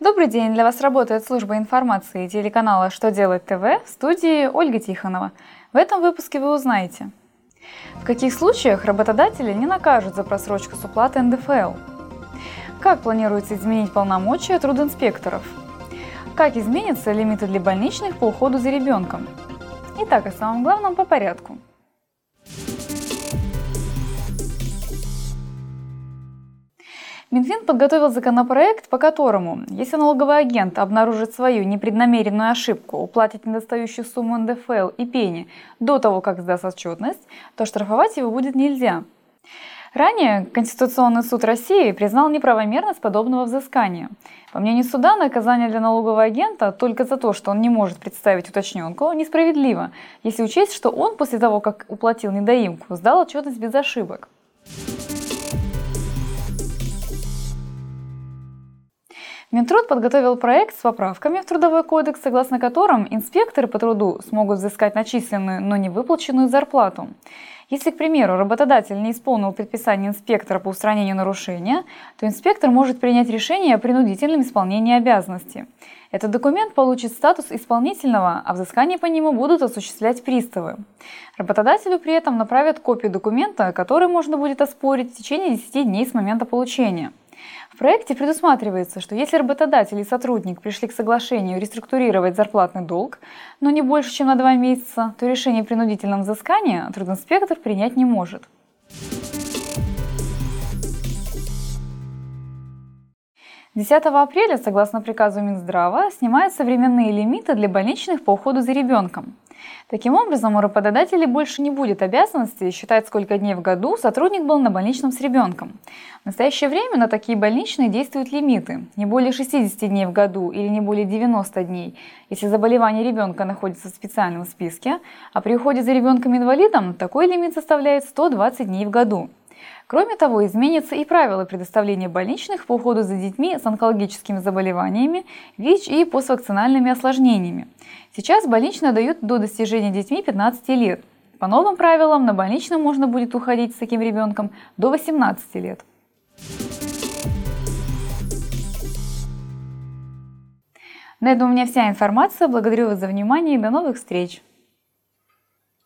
Добрый день! Для вас работает служба информации телеканала «Что делать ТВ» в студии Ольга Тихонова. В этом выпуске вы узнаете, в каких случаях работодатели не накажут за просрочку с уплаты НДФЛ, как планируется изменить полномочия трудинспекторов, как изменятся лимиты для больничных по уходу за ребенком. Итак, о самом главном по порядку – Минфин подготовил законопроект, по которому, если налоговый агент обнаружит свою непреднамеренную ошибку, уплатить недостающую сумму НДФЛ и пени до того, как сдаст отчетность, то штрафовать его будет нельзя. Ранее Конституционный суд России признал неправомерность подобного взыскания. По мнению суда, наказание для налогового агента только за то, что он не может представить уточненку, несправедливо, если учесть, что он после того, как уплатил недоимку, сдал отчетность без ошибок. Минтруд подготовил проект с поправками в Трудовой кодекс, согласно которым инспекторы по труду смогут взыскать начисленную, но не выплаченную зарплату. Если, к примеру, работодатель не исполнил предписание инспектора по устранению нарушения, то инспектор может принять решение о принудительном исполнении обязанности. Этот документ получит статус исполнительного, а взыскание по нему будут осуществлять приставы. Работодателю при этом направят копию документа, который можно будет оспорить в течение 10 дней с момента получения. В проекте предусматривается, что если работодатель и сотрудник пришли к соглашению реструктурировать зарплатный долг, но не больше, чем на два месяца, то решение о принудительном взыскании трудинспектор принять не может. 10 апреля, согласно приказу Минздрава, снимаются временные лимиты для больничных по уходу за ребенком. Таким образом, у работодателей больше не будет обязанности считать, сколько дней в году сотрудник был на больничном с ребенком. В настоящее время на такие больничные действуют лимиты – не более 60 дней в году или не более 90 дней, если заболевание ребенка находится в специальном списке, а при уходе за ребенком-инвалидом такой лимит составляет 120 дней в году. Кроме того, изменятся и правила предоставления больничных по уходу за детьми с онкологическими заболеваниями, ВИЧ и поствакцинальными осложнениями. Сейчас больничные дают до достижения детьми 15 лет. По новым правилам на больничном можно будет уходить с таким ребенком до 18 лет. На этом у меня вся информация. Благодарю вас за внимание и до новых встреч!